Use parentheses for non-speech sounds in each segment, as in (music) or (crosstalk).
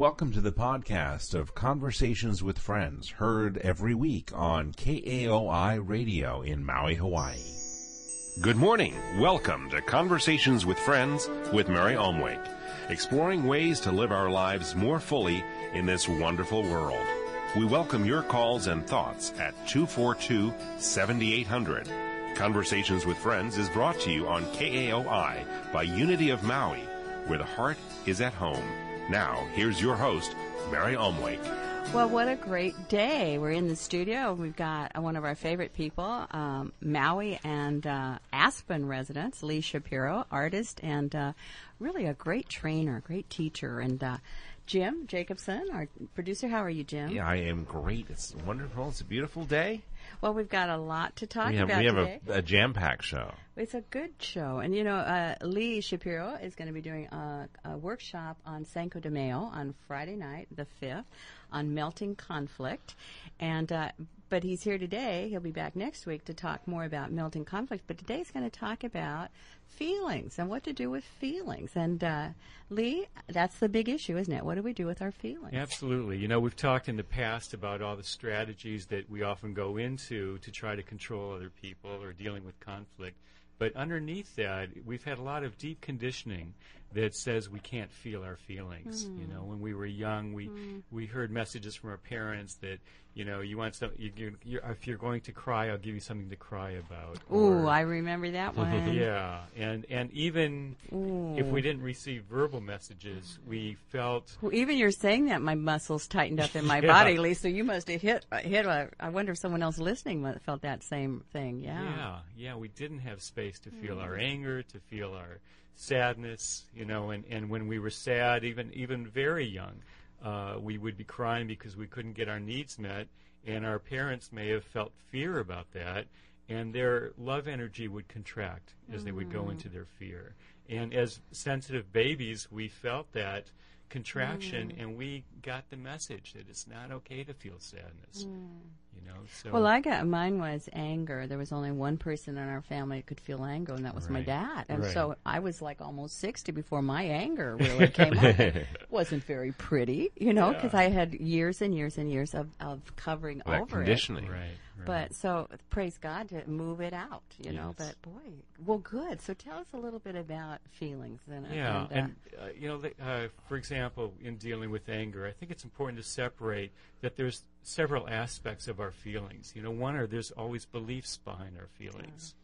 Welcome to the podcast of Conversations with Friends, heard every week on KAOI Radio in Maui, Hawaii. Good morning. Welcome to Conversations with Friends with Mary Omwake, exploring ways to live our lives more fully in this wonderful world. We welcome your calls and thoughts at 242 7800. Conversations with Friends is brought to you on KAOI by Unity of Maui, where the heart is at home. Now, here's your host, Mary Omwake. Well, what a great day. We're in the studio. We've got uh, one of our favorite people, um, Maui and uh, Aspen residents, Lee Shapiro, artist and uh, really a great trainer, great teacher. And uh, Jim Jacobson, our producer. How are you, Jim? Yeah, I am great. It's wonderful. It's a beautiful day. Well, we've got a lot to talk We have, about we have today. a, a jam-packed show. It's a good show. And, you know, uh, Lee Shapiro is going to be doing a, a workshop on Cinco de Mayo on Friday night, the 5th, on melting conflict. And, uh, but he's here today. He'll be back next week to talk more about melting conflict. But today he's going to talk about feelings and what to do with feelings. And, uh, Lee, that's the big issue, isn't it? What do we do with our feelings? Absolutely. You know, we've talked in the past about all the strategies that we often go into to try to control other people or dealing with conflict. But underneath that, we've had a lot of deep conditioning that says we can't feel our feelings. You hmm. know, when we were young, we hmm. we heard messages from our parents that you know you want some. You, you, you, if you're going to cry, I'll give you something to cry about. Ooh, Or- I remember that (laughs) one. yeah, and and even if we didn't receive verbal messages, we felt Well, even you're saying that, my muscles tightened up in my (laughs) Yeah. body, Lisa. You must have hit uh, hit. A, I wonder if someone else listening felt that same thing. Yeah. Yeah, yeah, we didn't have space to feel hmm. our anger, to feel our sadness, you know, and, and when we were sad, even even very young, uh, we would be crying because we couldn't get our needs met, and our parents may have felt fear about that, and their love energy would contract as they would go into their fear. And as sensitive babies, we felt that contraction, mm. and we got the message that it's not okay to feel sadness. Mm. You know, so Well, I got mine was anger. There was only one person in our family that could feel anger, and that was my dad. And Right. so I was like almost sixty before my anger really came up. It (laughs) wasn't very pretty, you know, because Yeah. I had years and years and years of, of covering That over it. conditioning. right, right. But so praise God to move it out, you know. But boy, well, good. So tell us a little bit about feelings and Yeah, and, uh, and uh, you know, the, uh, for example, in dealing with anger, I think it's important to separate that there's several aspects of our feelings. You know, one are there's always beliefs behind our feelings,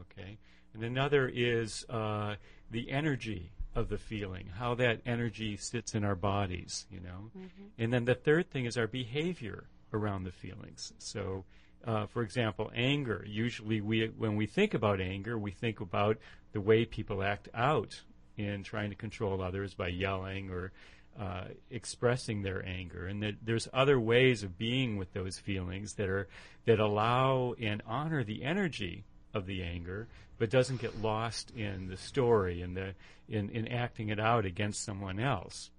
okay, and another is uh, the energy of the feeling, how that energy sits in our bodies. You know, and then the third thing is our behavior around the feelings. So. Uh, for example, anger. Usually, we when we think about anger, we think about the way people act out in trying to control others by yelling or uh, expressing their anger. And that there's other ways of being with those feelings that are that allow and honor the energy of the anger, but doesn't get lost in the story and the in, in acting it out against someone else.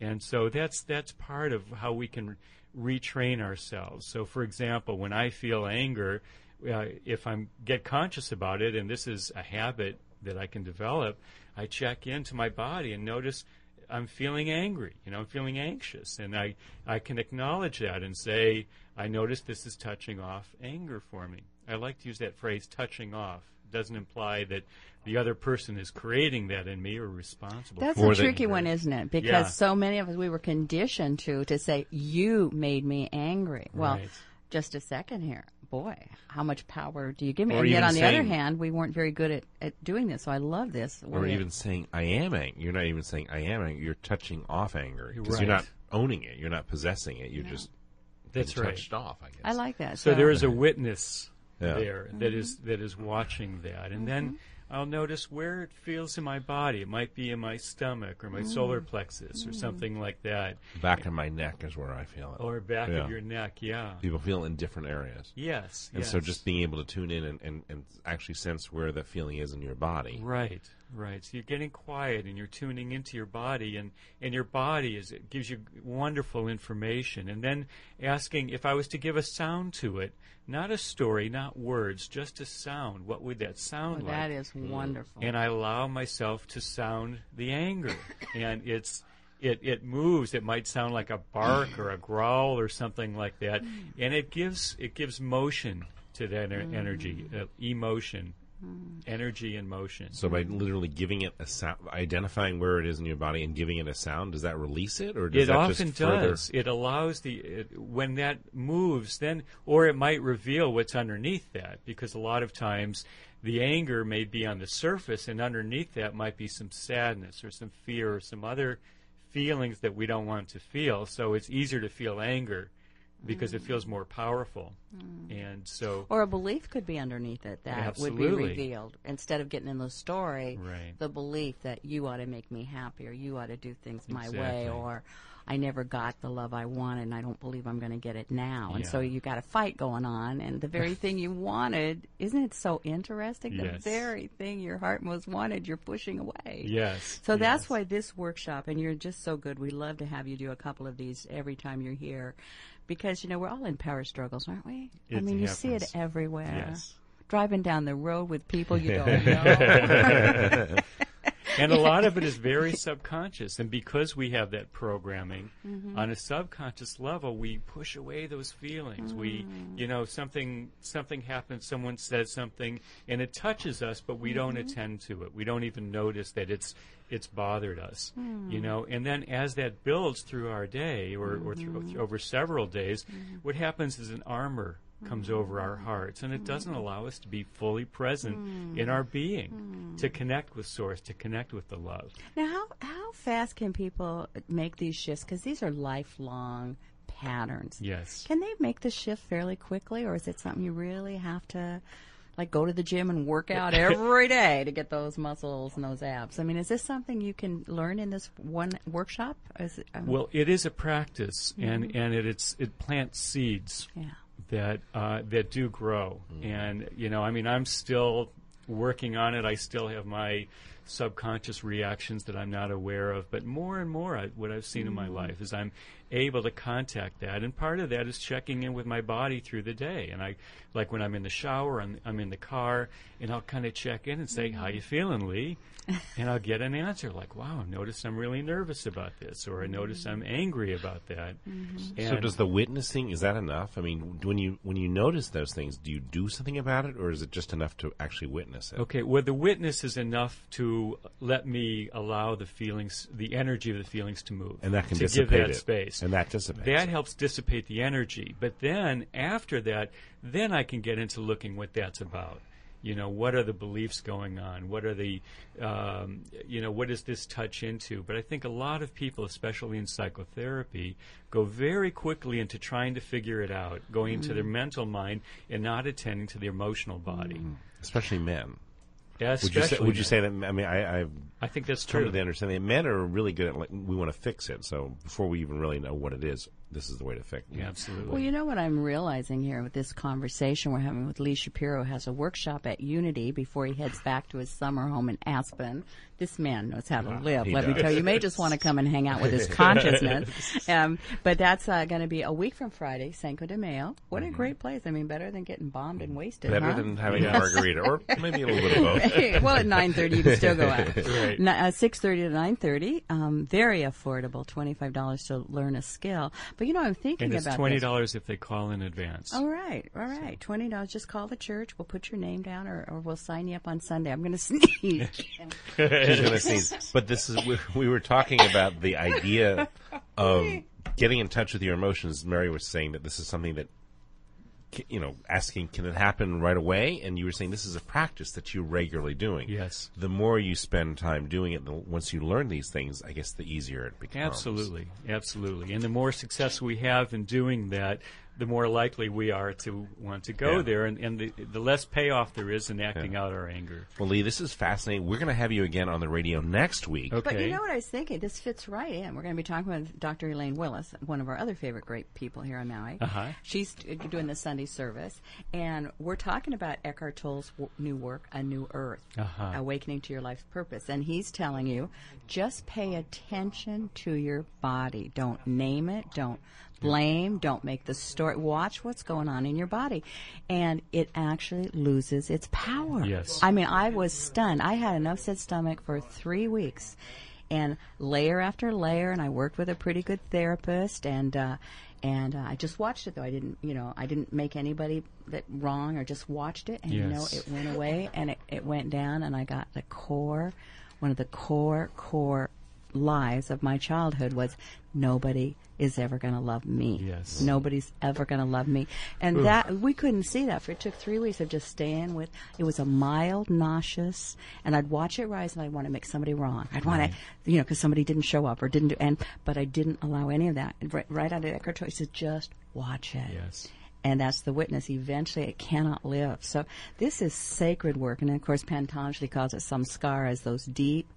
And so that's that's part of how we can retrain ourselves. So, for example, when I feel anger, uh, if I get conscious about it, and this is a habit that I can develop, I check into my body and notice I'm feeling angry. You know, I'm feeling anxious, and I I can acknowledge that and say, I notice this is touching off anger for me. I like to use that phrase, touching off. It doesn't imply that the other person is creating that in me or responsible for it. That's for a tricky one, isn't it? Because Yeah. so many of us we were conditioned to to say you made me angry. Well, Right. just a second here, boy, how much power do you give me? Or and yet, even on the other hand, we weren't very good at, at doing this. So I love this. Or Where- even saying, I am angry. You're not even saying, I am angry. You're touching off anger. Because Right. you're not owning it. You're not possessing it. You're just That's being right. touched off, I guess. I like that. So there is a witness Yeah. there that mm-hmm. is that is watching that, and then mm-hmm. I'll notice where it feels in my body. It might be in my stomach or my mm. solar plexus or mm. something like that, Back of my neck is where I feel it. or back Yeah. of your neck. Yeah. People feel in different areas. Yes. And yes. so just being able to tune in and, and, and actually sense where that feeling is in your body. Right, right. So you're getting quiet and you're tuning into your body, and, and your body is it gives you wonderful information. And then asking if I was to give a sound to it, not a story, not words, just a sound. What would that sound Oh, like? that is wonderful. and I allow myself to sound the anger, (laughs) and it's it, it moves. It might sound like a bark or a growl or something like that, and it gives it gives motion to that ener- energy, uh, emotion, energy and motion. So by literally giving it a sound, identifying where it is in your body and giving it a sound, does that release it, or does it that often just further? does. It allows the it, when that moves, then or it might reveal what's underneath that because a lot of times the anger may be on the surface, and underneath that might be some sadness or some fear or some other feelings that we don't want to feel. So it's easier to feel anger because it mm. feels more powerful, mm. and so Or a belief could be underneath it that would be revealed instead of getting in the story. Right. The belief that you ought to make me happy, or you ought to do things my way, or I never got the love I wanted, and I don't believe I'm going to get it now. And so Yeah. you got a fight going on, and the very thing you (laughs) wanted, isn't it so interesting? The Yes. very thing your heart most wanted, you're pushing away. yes. So that's why this workshop, and you're just so good. We love to have you do a couple of these every time you're here, because you know we're all in power struggles, aren't we? I mean, you see it everywhere. Yes. Driving down the road with people you don't (laughs) know. and a lot of it is very subconscious. And because we have that programming Mm-hmm. on a subconscious level, we push away those feelings. We, Mm. you know, something something happens, someone says something, and it touches us, but we don't Mm-hmm. attend to it. We don't even notice that it's it's bothered us. Mm. You hmm. know, and then as that builds through our day or, or through, Mm-hmm. over several days, mm-hmm. what happens is an armor comes mm-hmm. over our hearts and it mm-hmm. doesn't allow us to be fully present mm. in our being mm. to connect with source to connect with the love now, how how fast can people make these shifts? Because these are lifelong patterns. yes Can they make the shift fairly quickly, or is it something you really have to? Like go to the gym and work out every day to get those muscles and those abs. I mean, is this something you can learn in this one workshop? Is it, um, well it is a practice and and it, it's it plants seeds yeah. that uh, that do grow. And you know, I mean, I'm still working on it. I still have my subconscious reactions that I'm not aware of. But more and more, I, what I've seen in my hmm. life is I'm able to contact that, and part of that is checking in with my body through the day. And I, like when I'm in the shower, I'm, I'm in the car, and I'll kind of check in and say, "How hmm. you feeling, Lee?" (laughs) and I'll get an answer like, "Wow, I notice I'm really nervous about this," or "I notice I'm hmm. angry about that." Mm-hmm. So And- does the witnessing is that enough? I mean, when you when you notice those things, do you do something about it, or is it just enough to actually witness it? Okay, well, the witness is enough to let me allow the feelings, the energy of the feelings to move. And that can to dissipate give that it. space. And that dissipates That helps dissipate the energy. But then, after that, then I can get into looking what that's about. You know, what are the beliefs going on? What are the, um, you know, what does this touch into? But I think a lot of people, especially in psychotherapy, go very quickly into trying to figure it out, going into their mental mind and not attending to the emotional body. especially men. Yeah, Would you say, would you say that? I mean, I, I've I think that's come true. to the understanding that men are really good at like we want to fix it. So before we even really know what it is, this is the way to fix it. Yeah, absolutely. Well, you know what I'm realizing here with this conversation we're having with Lee Shapiro has a workshop at Unity before he heads back to his summer home in Aspen. This man knows how to live. he Let me tell you, you may just want to come and hang out with his (laughs) consciousness. Um, but that's uh, going to be a week from Friday, Cinco de Mayo. What a great place! I mean, better than getting bombed and wasted. Better huh? than having a margarita, or (laughs) maybe a little bit of both. (laughs) Hey, well, at nine thirty, you can still go out. Right. Ni- uh, Six thirty to nine thirty, um, very affordable. Twenty five dollars to learn a skill. But you know, I'm thinking and it's about twenty dollars if they call in advance. All right, all right. Twenty dollars. Just call the church. We'll put your name down, or, or we'll sign you up on Sunday. I'm going (laughs) to sneeze. She's gonna sneeze. But this is we, we were talking about the idea of (laughs) getting in touch with your emotions. Mary was saying that this is something that ca- you know, asking can it happen right away? And you were saying this is a practice that you're regularly doing. Yes. The more you spend time doing it, the, once you learn these things, I guess the easier it becomes. Absolutely, absolutely. And the more success we have in doing that, the more likely we are to want to go Yeah. there, and, and the, the less payoff there is in acting out our anger. Well, Lee, this is fascinating. We're going to have you again on the radio next week. Okay. But you know what I was thinking? This fits right in. We're going to be talking with Dr. Elaine Willis, one of our other favorite great people here on Maui. Uh-huh. She's doing the Sunday service, and we're talking about Eckhart Tolle's w- new work, A New Earth, Uh-huh. Awakening to Your Life's Purpose. And he's telling you, just pay attention to your body. Don't name it. Don't blame. Don't make the story. Watch what's going on in your body. And it actually loses its power. Yes. I mean, I was stunned. I had an upset stomach for three weeks. and layer after layer. And I worked with a pretty good therapist, and uh, and uh, I just watched it though. I didn't, you know, I didn't make anybody that wrong, or just watched it, and you know, it went away, and it, it went down, and I got the core, one of the core core lies of my childhood was nobody is ever going to love me. Yes. Nobody's ever going to love me. And that we couldn't see that for it took 3 weeks of just staying with it was a mild nauseous and I'd watch it rise and I'd want to make somebody wrong. I'd want to you know cuz somebody didn't show up or didn't do and but I didn't allow any of that. Right, right out of Eckhart Tolle he said just watch it Yes. and that's the witness. Eventually, it cannot live. So this is sacred work, and of course, Patanjali calls it samskara as those deep,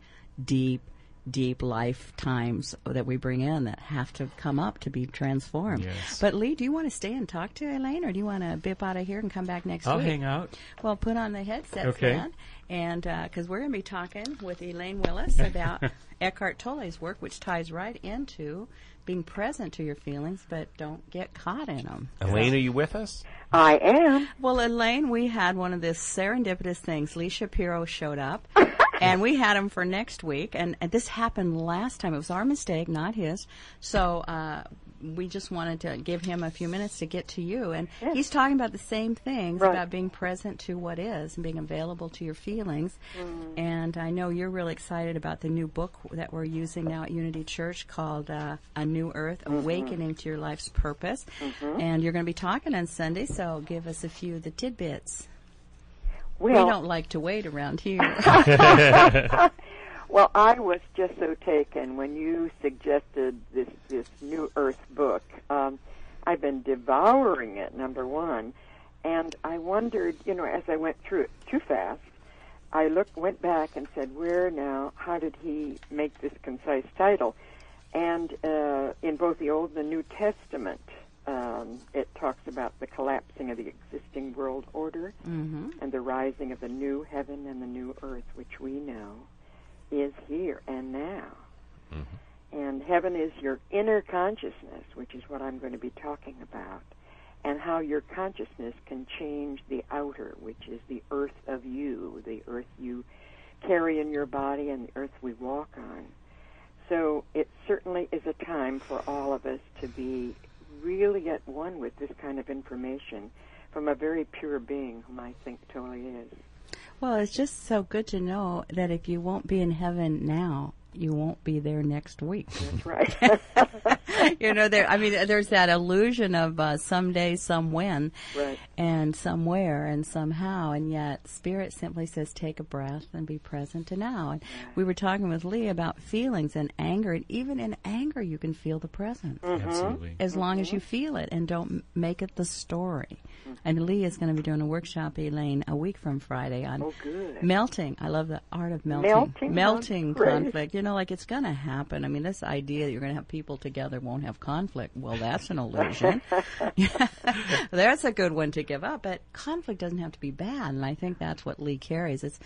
deep, deep lifetimes that we bring in that have to come up to be transformed. Yes. But Lee, do you want to stay and talk to Elaine, or do you want to bip out of here and come back next week? I'll hang out. Well, put on the headset Okay. then, and uh, because we're going to be talking with Elaine Willis (laughs) about Eckhart Tolle's work, which ties right into being present to your feelings, but don't get caught in them. Elaine, are you with us? I am. Well, Elaine, we had one of this serendipitous things. Lee Shapiro showed up, (laughs) and we had him for next week. And, and this happened last time. It was our mistake, not his. So uh, we just wanted to give him a few minutes to get to you. And he's talking about the same things Right. about being present to what is and being available to your feelings. Mm. And I know you're really excited about the new book that we're using now at Unity Church called uh, A New Earth Mm-hmm. Awakening to Your Life's Purpose. And you're going to be talking on Sunday, so give us a few of the tidbits. Well, we don't like to wait around here. (laughs) (laughs) well, I was just so taken when you suggested this this New Earth book. Um, I've been devouring it. Number one, and I wondered, you know, as I went through it too fast, I looked, went back and said, where now? How did he make this concise title? And uh, in both the Old and the New Testament, um, it talks about the collapsing of the existing world order hmm and the rising of the new heaven and the new earth, which we know is here and now. And heaven is your inner consciousness, which is what I'm going to be talking about, and how your consciousness can change the outer, which is the earth of you, the earth you carry in your body and the earth we walk on. So it certainly is a time for all of us to be really at one with this kind of information from a very pure being whom I think Tolle is. Well, it's just so good to know that if you won't be in heaven now, you won't be there next week. That's right. (laughs) (laughs) you know, there. I mean, there's that illusion of uh, someday, some when, Right. and somewhere, and somehow, and yet Spirit simply says, "Take a breath and be present to now." And we were talking with Lee about feelings and anger, and even in anger, you can feel the presence mm-hmm. Absolutely. as long as you mm-hmm. feel it and don't make it the story. Mm-hmm. And Lee is going to be doing a workshop, Elaine, a week from Friday on Oh, good. melting. I love the art of melting. Melting? Melting conflict. You know, like it's going to happen. I mean, this idea that you're going to have people together won't have conflict. Well, that's an illusion. (laughs) that's a good one to give up. But conflict doesn't have to be bad, and I think that's what Lee carries. It's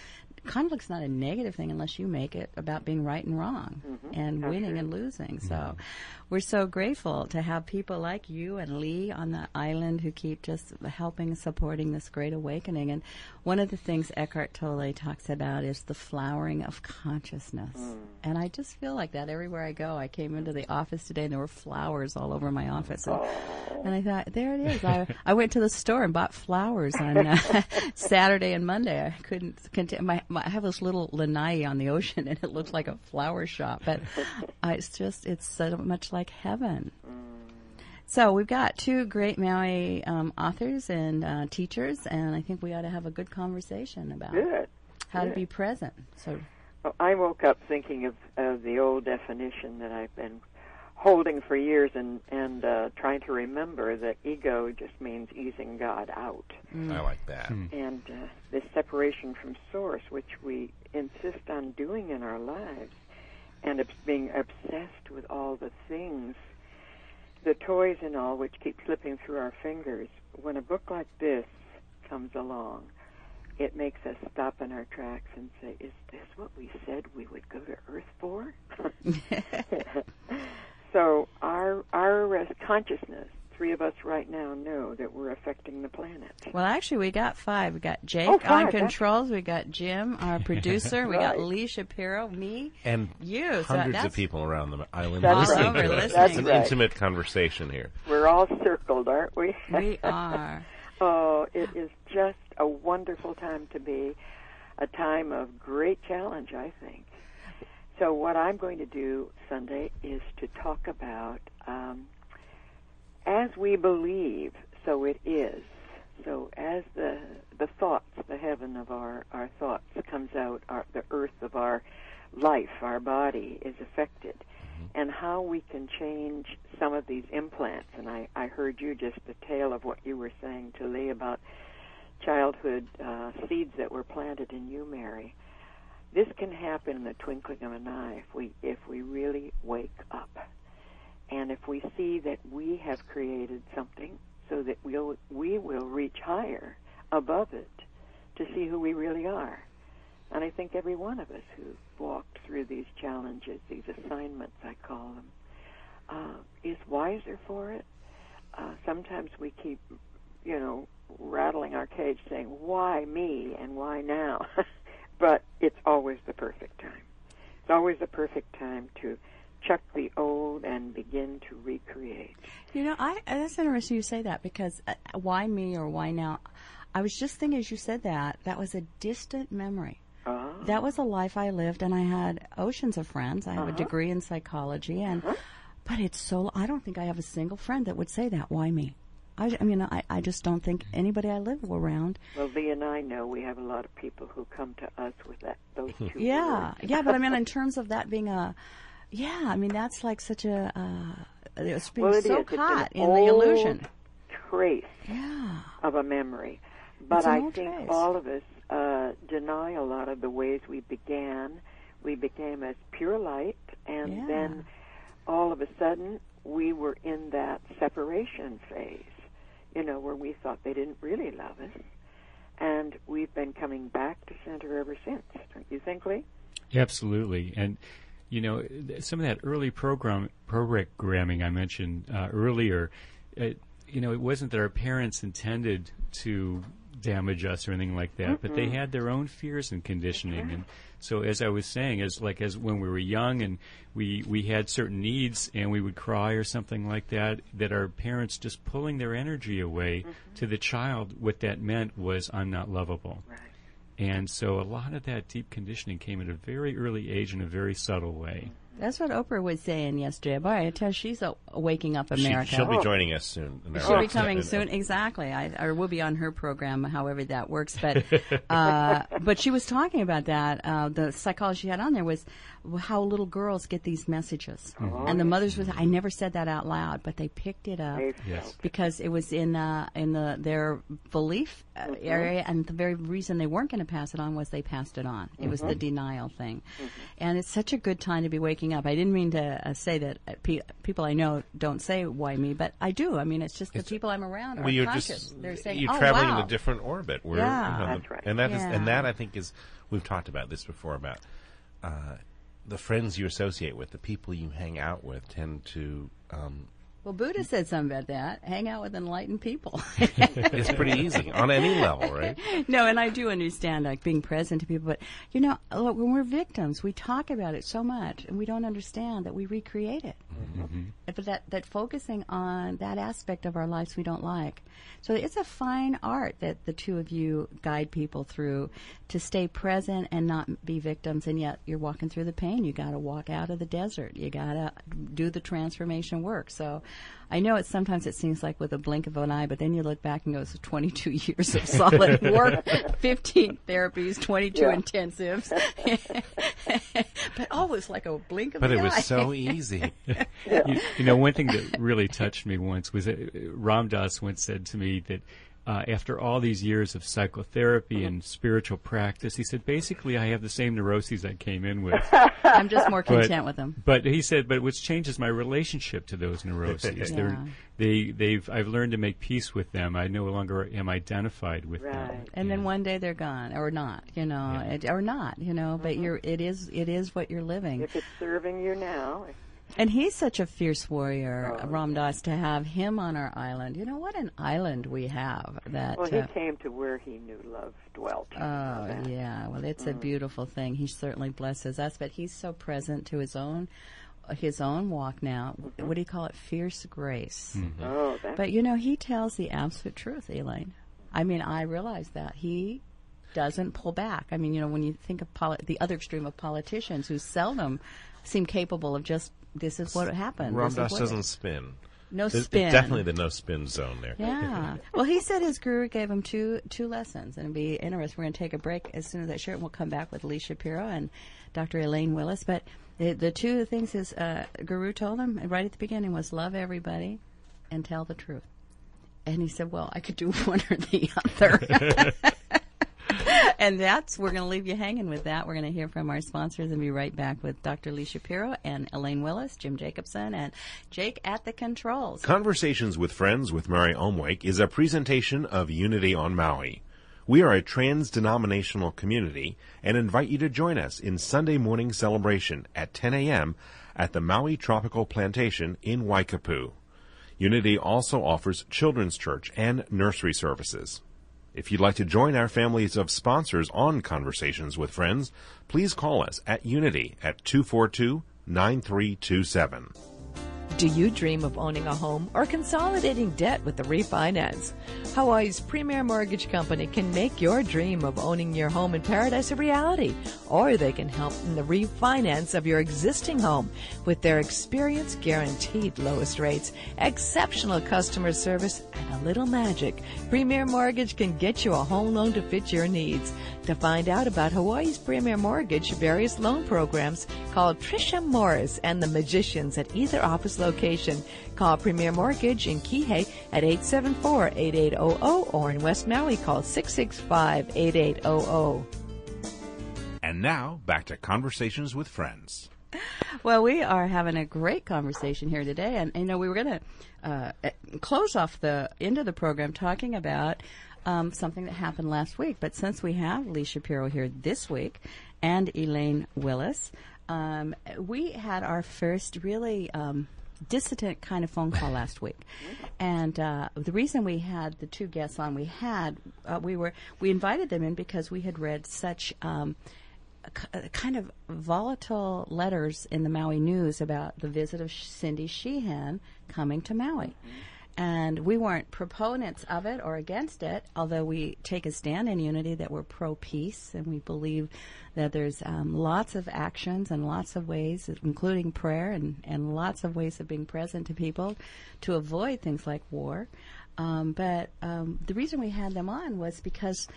conflict's not a negative thing unless you make it about being right and wrong mm-hmm. and winning and losing. So mm-hmm. we're so grateful to have people like you and Lee on the island who keep just helping supporting this great awakening. And one of the things Eckhart Tolle talks about is the flowering of consciousness. Mm. And I just feel like that everywhere I go. I came into the office today and there were flowers all over my office. And, oh. and I thought, there it is. I, I went to the store and bought flowers on uh, (laughs) Saturday and Monday. I couldn't contain my I have this little lanai on the ocean (laughs) and it looks like a flower shop, but (laughs) uh, it's just it's so much like heaven. So we've got two great Maui um, authors and uh, teachers, and I think we ought to have a good conversation about Good. how to be present. So Well, I woke up thinking of, of the old definition that I've been holding for years and, and uh, trying to remember that ego just means easing God out. I like that. And uh, this separation from source, which we insist on doing in our lives, and obs- being obsessed with all the things, the toys and all, which keep slipping through our fingers. When a book like this comes along, it makes us stop in our tracks and say, "Is this what we said we would go to Earth for?" (laughs) (laughs) (laughs) so our our consciousness three of us right now know that we're affecting the planet. Well, actually, we got five. We got Jake Oh, on controls. We got Jim, our (laughs) producer. We got Right. Lee Shapiro, me, And you. So hundreds of people around the island That's listening right. to Over it. It's an right. intimate conversation here. We're all circled, aren't we? We (laughs) are. oh, it is just a wonderful time to be, a time of great challenge, I think. So, what I'm going to do Sunday is to talk about um, as we believe, so it is. So, as the the thoughts, the heaven of our our thoughts comes out, our, the earth of our life, our body is affected, and how we can change some of these implants. And I I heard you just the tale of what you were saying to Lee about childhood uh, seeds that were planted in you, Mary. This can happen in the twinkling of an eye if we if we really wake up, and if we see that we have created something so that we'll we will reach higher above it to see who we really are. And I think every one of us who walked through these challenges, these assignments, I call them, uh, is wiser for it. Uh, sometimes we keep, you know, rattling our cage saying, why me and why now? (laughs) but it's always the perfect time. It's always the perfect time to chuck the old and begin to recreate. You know, I that's interesting you say that because uh, why me or why now? I was just thinking as you said that that was a distant memory. Ah. That was a life I lived, and I had oceans of friends. I have Uh-huh. a degree in psychology, and but it's so. I don't think I have a single friend that would say that. Why me? I, I mean, I, I just don't think anybody I live around. Well, Lee and I know we have a lot of people who come to us with that those two (laughs) Yeah, yeah, but I mean, in terms of that being a, yeah, I mean, that's like such a. Uh, it's being Well, it so is. Caught in the illusion. trace Yeah. of a memory. But I think trace. all of us uh, deny a lot of the ways we began. We became as pure light, and Yeah. then all of a sudden we were in that separation phase, you know, where we thought they didn't really love us. And we've been coming back to center ever since. Don't you think, Lee? Absolutely, and you know some of that early program programming I mentioned uh, earlier. It, you know, it wasn't that our parents intended to damage us or anything like that, but they had their own fears and conditioning. And so, as I was saying, as like as when we were young and we we had certain needs and we would cry or something like that, that our parents just pulling their energy away mm-hmm. to the child, what that meant was I'm not lovable. Right. And so a lot of that deep conditioning came at a very early age in a very subtle way. Mm-hmm. That's what Oprah was saying yesterday. Boy, I tell you, she's a, waking up America. she'll be joining us soon. our She'll be coming in- soon. Exactly. I, or we'll be on her program, however that works. But, (laughs) uh, but she was talking about that. Uh, the psychology she had on there was how little girls get these messages, and the mothers was. I never said that out loud, but they picked it up Yes. because it was in uh, in the their belief uh, Mm-hmm. area, and the very reason they weren't going to pass it on was they passed it on. It Mm-hmm. was the denial thing, and it's such a good time to be waking up. I didn't mean to uh, say that uh, pe- people I know don't say why me, but I do. I mean, it's just the people I'm around are well, you're conscious. just They're saying, you're "Oh traveling wow." in a different orbit. Where, Yeah. you know, That's right. And that is, and that I think is we've talked about this before about uh, the friends you associate with, the people you hang out with, tend to. Um, Well, Buddha said something about that. Hang out with enlightened people. (laughs) it's pretty easy on any level, right? no, and I do understand like being present to people, but you know, look, when we're victims, we talk about it so much, and we don't understand that we recreate it. Mm-hmm. But that that focusing on that aspect of our lives we don't like. So it's a fine art that the two of you guide people through to stay present and not be victims, and yet you're walking through the pain. You got to walk out of the desert. You got to do the transformation work. So. I know it sometimes it seems like with a blink of an eye, but then you look back and go, it's 22 (laughs) years of solid (laughs) work, 15 therapies, 22 Yeah. intensives. (laughs) but always like a blink of But the it was eye. so easy. You, you know, one thing that really touched me once was that Ram Dass once said to me that uh, after all these years of psychotherapy and spiritual practice, he said, basically, I have the same neuroses I came in with. (laughs) I'm just more But- content with them. But he said, but what's changed is my relationship to those neuroses. (laughs) They're, Yeah. they, they've, I've learned to make peace with them. I no longer am identified with them. Right. And then one day they're gone, or not, you know, it, or not, you know. But you're, it is, it is what you're living. If it's serving you now, And he's such a fierce warrior, oh, Ram Dass, to have him on our island. You know what an island we have. That well, he uh, came to where he knew love dwelt. Oh yeah, well it's mm. a beautiful thing. He certainly blesses us, but he's so present to his own his own walk now. Mm-hmm. What do you call it? Fierce grace. Mm-hmm. Oh, but you know, he tells the absolute truth, Elaine. I mean, I realize that he doesn't pull back. I mean, you know, when you think of poli- the other extreme of politicians who seldom seem capable of just this is what happened. Ram Dass doesn't spin. No There's spin. Definitely the no spin zone there. Yeah. (laughs) well, he said his guru gave him two two lessons, and it'd be interesting. We're going to take a break as soon as I share it. We'll come back with Lee Shapiro and Dr. Elaine Willis. But the, the two things his uh, guru told him right at the beginning was love everybody and tell the truth. And he said, "Well, I could do (laughs) one or the other." (laughs) and that's we're going to leave you hanging with that. We're going to hear from our sponsors and be right back with Dr. Lee Shapiro and Elaine Willis, Jim Jacobson, and Jake at the controls. Conversations with Friends with Mary Omwake is a presentation of Unity on Maui. We are a trans-denominational community and invite you to join us in Sunday morning celebration at 10 a.m. at the Maui Tropical Plantation in Waikapu. Unity also offers children's church and nursery services. If you'd like to join our families of sponsors on Conversations with Friends, please call us at Unity at 242 9327. Do you dream of owning a home or consolidating debt with a refinance? Hawaii's premier mortgage company can make your dream of owning your home in paradise a reality, or they can help in the refinance of your existing home with their experience guaranteed lowest rates, exceptional customer service, and a little magic. Premier Mortgage can get you a home loan to fit your needs. To find out about Hawaii's Premier Mortgage various loan programs, call Trisha Morris and the Magicians at either office location. Call Premier Mortgage in Kihei at 874-8800 or in West Maui call 665-8800. And now, back to Conversations with Friends. (laughs) Well, we are having a great conversation here today, and you know we were going to uh, close off the end of the program talking about um, something that happened last week. But since we have Lee Shapiro here this week and Elaine Willis, um, we had our first really um, dissident kind of phone call (laughs) last week, and uh, the reason we had the two guests on, we had uh, we were we invited them in because we had read such. Um, kind of volatile letters in the Maui news about the visit of Cindy Sheehan coming to Maui. Mm-hmm. And we weren't proponents of it or against it, although we take a stand in unity that we're pro peace and we believe that there's um, lots of actions and lots of ways, including prayer and, and lots of ways of being present to people to avoid things like war. Um, but um, the reason we had them on was because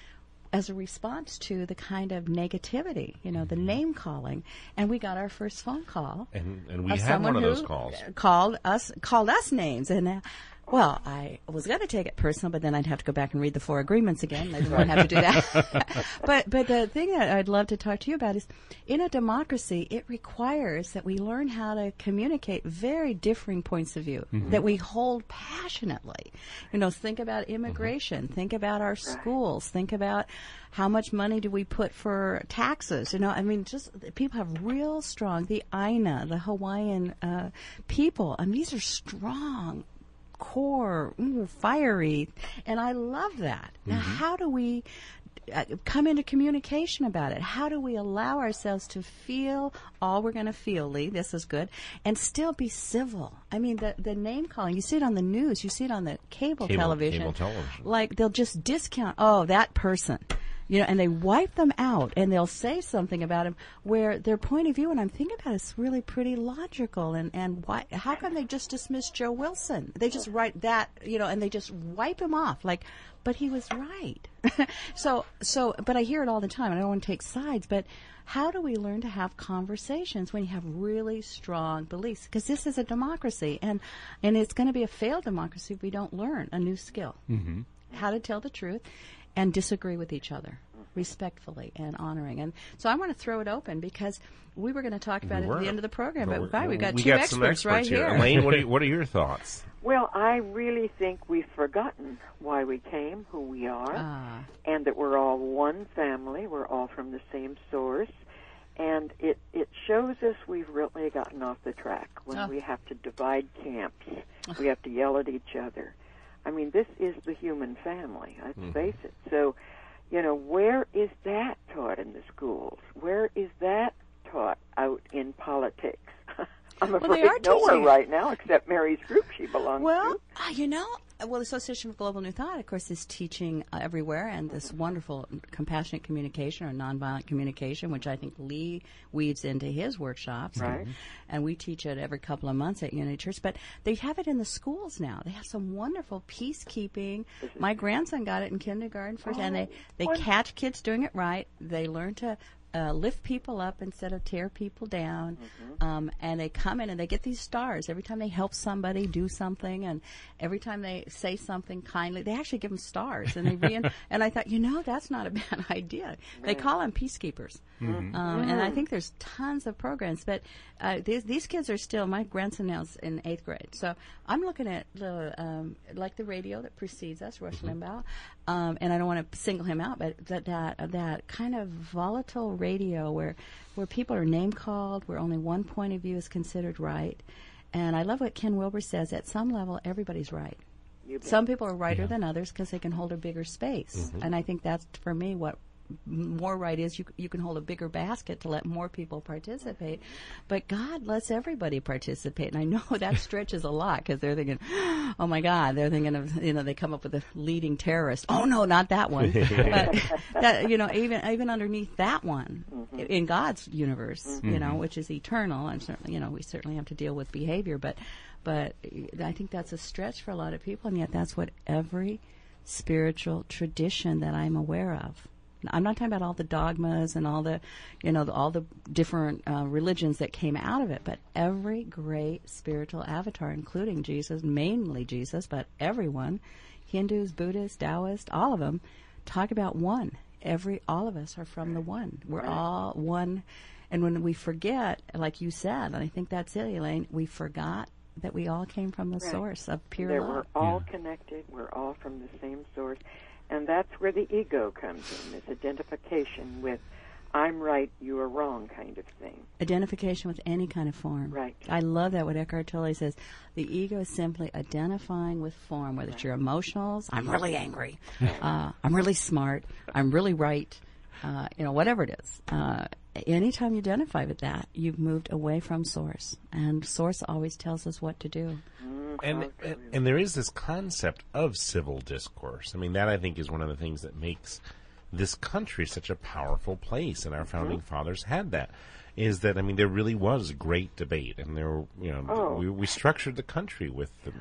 as a response to the kind of negativity, you know, the mm-hmm. name calling, and we got our first phone call. And, and we had one of those calls. Called us, called us names, and uh, well, I was going to take it personal, but then I'd have to go back and read the four agreements again. I didn't have to do that. (laughs) but but the thing that I'd love to talk to you about is, in a democracy, it requires that we learn how to communicate very differing points of view mm-hmm. that we hold passionately. You know, think about immigration. Mm-hmm. Think about our schools. Think about how much money do we put for taxes? You know, I mean, just people have real strong. The Aina, the Hawaiian uh, people, I mean, these are strong core, fiery, and I love that. Mm-hmm. Now, how do we uh, come into communication about it? How do we allow ourselves to feel all we're going to feel, Lee? This is good, and still be civil. I mean, the the name calling. You see it on the news. You see it on the cable, cable television. Cable television. Like they'll just discount. Oh, that person you know, and they wipe them out and they'll say something about them where their point of view, and I'm thinking about it, is really pretty logical. And, and why, how come they just dismiss Joe Wilson? They just write that, you know, and they just wipe him off like, but he was right. (laughs) so, so, but I hear it all the time. I don't want to take sides, but how do we learn to have conversations when you have really strong beliefs? Because this is a democracy, and and it's going to be a failed democracy if we don't learn a new skill. Mm-hmm. How to tell the truth, and disagree with each other respectfully and honoring. And so I want to throw it open because we were going to talk about we it at the end of the program, but, but we've got we two got experts, experts, right here. here. Elaine, what are, (laughs) what are your thoughts? Well, I really think we've forgotten why we came, who we are, ah. and that we're all one family. We're all from the same source. and it it shows us we've really gotten off the track when Oh. we have to divide camps. we have to yell at each other. I mean, this is the human family. Let's Mm-hmm. face it. So, you know, where is that taught in the schools? Where is that taught out in politics? I'm Well, they afraid are nowhere teaching right now except Mary's group she belongs Well, to. uh, you know, well, the Association for Global New Thought, of course, is teaching uh, everywhere, and this wonderful compassionate communication or nonviolent communication, which I think Lee weaves into his workshops. Right. And we teach it every couple of months at Unity Church. But they have it in the schools now. They have some wonderful peacekeeping. My grandson got it in kindergarten first, and they, they wonderful. catch kids doing it right. They learn to uh, lift people up instead of tear people down. Um, and they come in and they get these stars every time they help somebody do something, and every time they say something kindly, they actually give them stars. And they rein- (laughs) and I thought, you know, that's not a (laughs) bad idea. They call them peacekeepers, um, and I think there's tons of programs. But uh, these these kids are still. My grandson now's in eighth grade, so I'm looking at the um, like the radio that precedes us, Rush Limbaugh, um, and I don't want to single him out, but that that that kind of volatile radio where where people are name called, where only one point of view is considered right. And I love what Ken Wilber says. At some level, everybody's right. Some people are righter than others because they can hold a bigger space, mm-hmm. and I think that's for me what m- more right is. You you can hold a bigger basket to let more people participate, but God lets everybody participate, and I know (laughs) that stretches a lot because they're thinking, oh my God, they're thinking of you know they come up with a leading terrorist. Oh no, not that one. (laughs) but that you know even even underneath that one i- in God's universe, you mm-hmm. know, which is eternal, and certainly you know we certainly have to deal with behavior, but but I think that's a stretch for a lot of people, and yet that's what every spiritual tradition that I'm aware of. I'm not talking about all the dogmas and all the, you know, the, all the different uh, religions that came out of it, but every great spiritual avatar, including Jesus, mainly Jesus, but everyone, Hindus, Buddhists, Taoists, all of them, talk about one. Every, all of us are from the one. We're all one. And when we forget, like you said, and I think that's it, Elaine, we forgot that we all came from the Right. source of pure that love. we're all connected. We're all from the same source, and that's where the ego comes in. This identification with "I'm right, you are wrong" kind of thing. identification with any kind of form. Right. I love that what Eckhart Tolle says. The ego is simply identifying with form, whether it's your emotionals, I'm really angry, uh, I'm really smart, I'm really right, uh, you know, whatever it is. Uh, anytime you identify with that, you've moved away from source. And source always tells us what to do. and, and and there is this concept of civil discourse. I mean, that I think is one of the things that makes this country such a powerful place, and our founding mm-hmm. fathers had that. Is that I mean, there really was great debate, and there were you know Oh. we, we structured the country with the,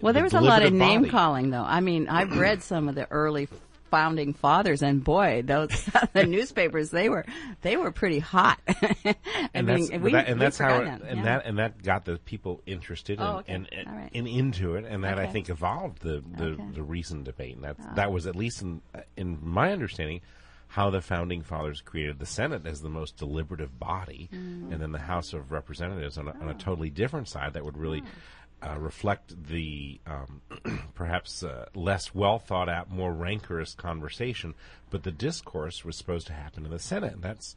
Well, there was a lot of deliberative name body. calling, though. I mean, I've read some of the early founding fathers, and boy, those (laughs) the newspapers they were they were pretty hot. (laughs) I and mean, that's, we- that, and that's how it, that, and yeah. that and that got the people interested Oh, and, okay. and, and, right. and into it, and that I think evolved the the, Okay. Ah. the recent debate, and that that was at least in in my understanding how the founding fathers created the Senate as the most deliberative body, Mm. and then the House of Representatives on a, on a totally different side that would really. Ah. Uh, reflect the um, (clears throat) perhaps uh, less well thought out, more rancorous conversation, but the discourse was supposed to happen in the Senate, and that's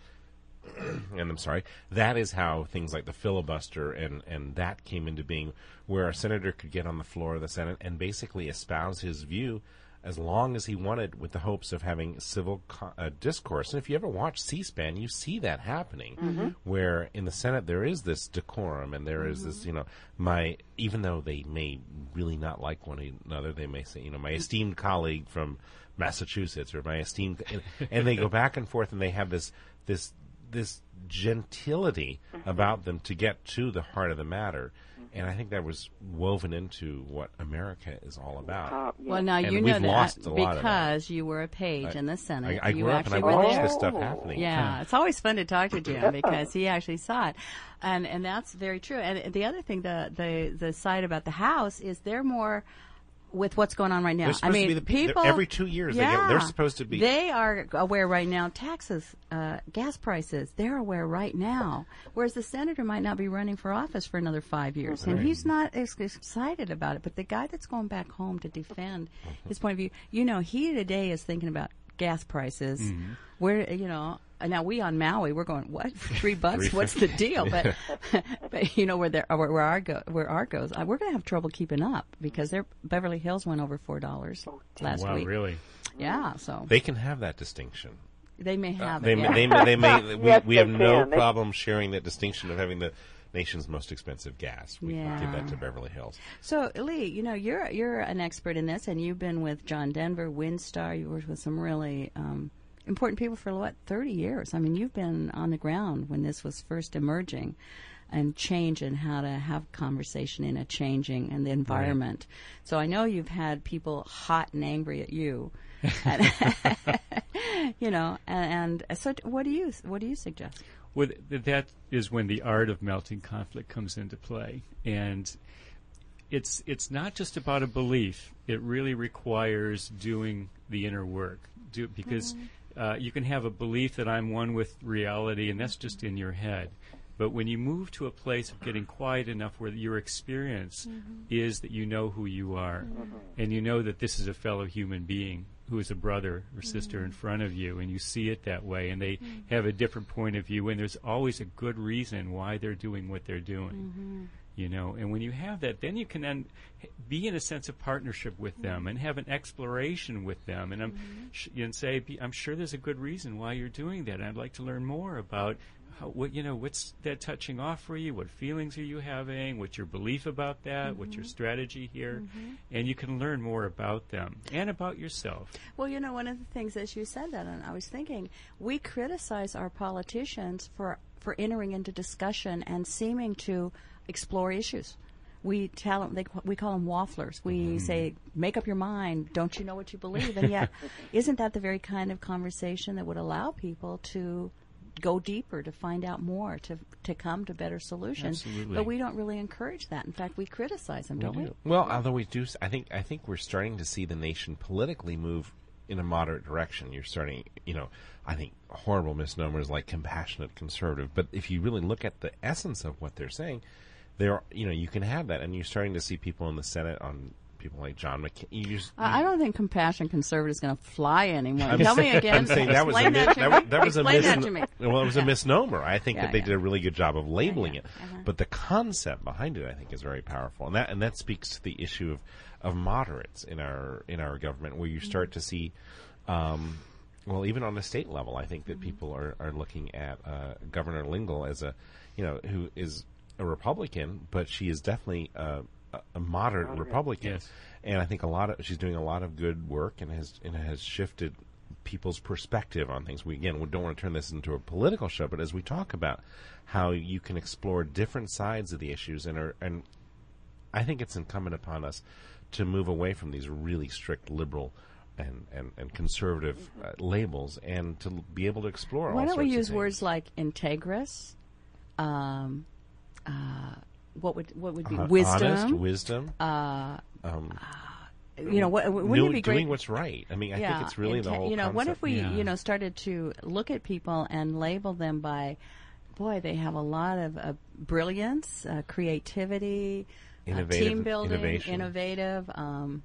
(clears throat) and I'm sorry, that is how things like the filibuster and, and that came into being, where a senator could get on the floor of the Senate and basically espouse his view as long as he wanted with the hopes of having civil co- uh, discourse. And if you ever watch C-SPAN, you see that happening, mm-hmm. where in the Senate there is this decorum and there is this, mm-hmm. you know, my, even though they may really not like one another, they may say, you know, my esteemed colleague from Massachusetts or my esteemed, and, and they go (laughs) back and forth and they have this, this, this gentility mm-hmm. about them to get to the heart of the matter. And I think that was woven into what America is all about. Uh, yeah. Well, now And you know that lost a lot because you were a page in the Senate. I, I you grew up and I watched there. this stuff happening. Yeah, it's always fun to talk to Jim because he actually saw it, and and that's very true. And the other thing, the the the side about the House is they're more with what's going on right now. I mean, the people every two years they get, they're supposed to be- They are aware right now. Taxes, uh, gas prices. They're aware right now. Whereas the senator might not be running for office for another five years, and he's not as excited about it. But the guy that's going back home to defend his point of view, you know, he today is thinking about gas prices. Mm-hmm. Where you know. Uh, now we on Maui, we're going what (laughs) three bucks? What's the deal? But (laughs) but you know where there where, where our go where our goes, uh, we're going to have trouble keeping up because their Beverly Hills went over four dollars last wow, week. really? Yeah, so They can have that distinction. they may have They, it. may, yeah. they, may, they may. (laughs) We, Yes, we have no can. They- problem sharing that distinction of having the nation's most expensive gas. We can give that to Beverly Hills. So Lee, you know you're you're an expert in this, and you've been with John Denver, Windstar. You worked with some really um, important people for what thirty years. I mean, you've been on the ground when this was first emerging, and change and how to have conversation in a changing and the environment. So I know you've had people hot and angry at you. (laughs) you know, and, and so what do you what do you suggest? Well, that is when the art of melting conflict comes into play, and it's it's not just about a belief. It really requires doing the inner work, do, because mm-hmm. Uh, you can have a belief that I'm one with reality, and that's just in your head. But when you move to a place of getting quiet enough where your experience mm-hmm. is that you know who you are, mm-hmm. and you know that this is a fellow human being who is a brother or sister in mm-hmm. front of you, and you see it that way, and they have a different point of view, and there's always a good reason why they're doing what they're doing. You know, and when you have that, then you can then be in a sense of partnership with them mm-hmm. and have an exploration with them, and I'm mm-hmm. sh- and say, I'm sure there's a good reason why you're doing that. I'd like to learn more about how, what you know, what's that touching off for you? What feelings are you having? What's your belief about that? What's your mm-hmm. strategy here? And you can learn more about them and about yourself. Well, you know, one of the things as you said that, and I was thinking, we criticize our politicians for for entering into discussion and seeming to explore issues. We tell them, they, we call them wafflers. We mm-hmm. say, make up your mind. Don't you know what you believe? And yet, (laughs) isn't that the very kind of conversation that would allow people to go deeper, to find out more, to to come to better solutions? Absolutely. But we don't really encourage that. In fact, we criticize them, don't we? Well, although we do, I think I think we're starting to see the nation politically move in a moderate direction. You're starting, you know, I think horrible misnomers like compassionate conservative, but if you really look at the essence of what they're saying, there, you know, you can have that, and you're starting to see people in the Senate on people like John McCain. You just, I I don't think compassion conservative is going to fly anymore. I'm Tell me again. I'm saying that was a that that, me. that was a Explain mis- that to me. well, it was a misnomer. I think Yeah, that they yeah. did a really good job of labeling yeah. it, Uh-huh. but the concept behind it, I think, is very powerful, and that and that speaks to the issue of of moderates in our in our government, where you start to see. Um, well, even on the state level, I think that people are, are looking at uh, Governor Lingle as a, you know, who is a Republican, but she is definitely a, a- a moderate Republican, Yes. and I think a lot of she's doing a lot of good work and has and has shifted people's perspective on things. We again we don't want to turn this into a political show, but as we talk about how you can explore different sides of the issues and are and I think it's incumbent upon us to move away from these really strict liberal and, and, and conservative uh, labels and to l- be able to explore all Why don't we sorts of use things. words like integrous? Um, uh, what would what would be Uh, wisdom? honest, wisdom, you know, what, wouldn't knew- it be great? doing what's right. I mean, I think it's really the whole. You know, what if we Yeah. you know started to look at people and label them by, boy, they have a lot of uh, brilliance, uh, creativity, uh, Innovative- team building, innovation. innovative. Um,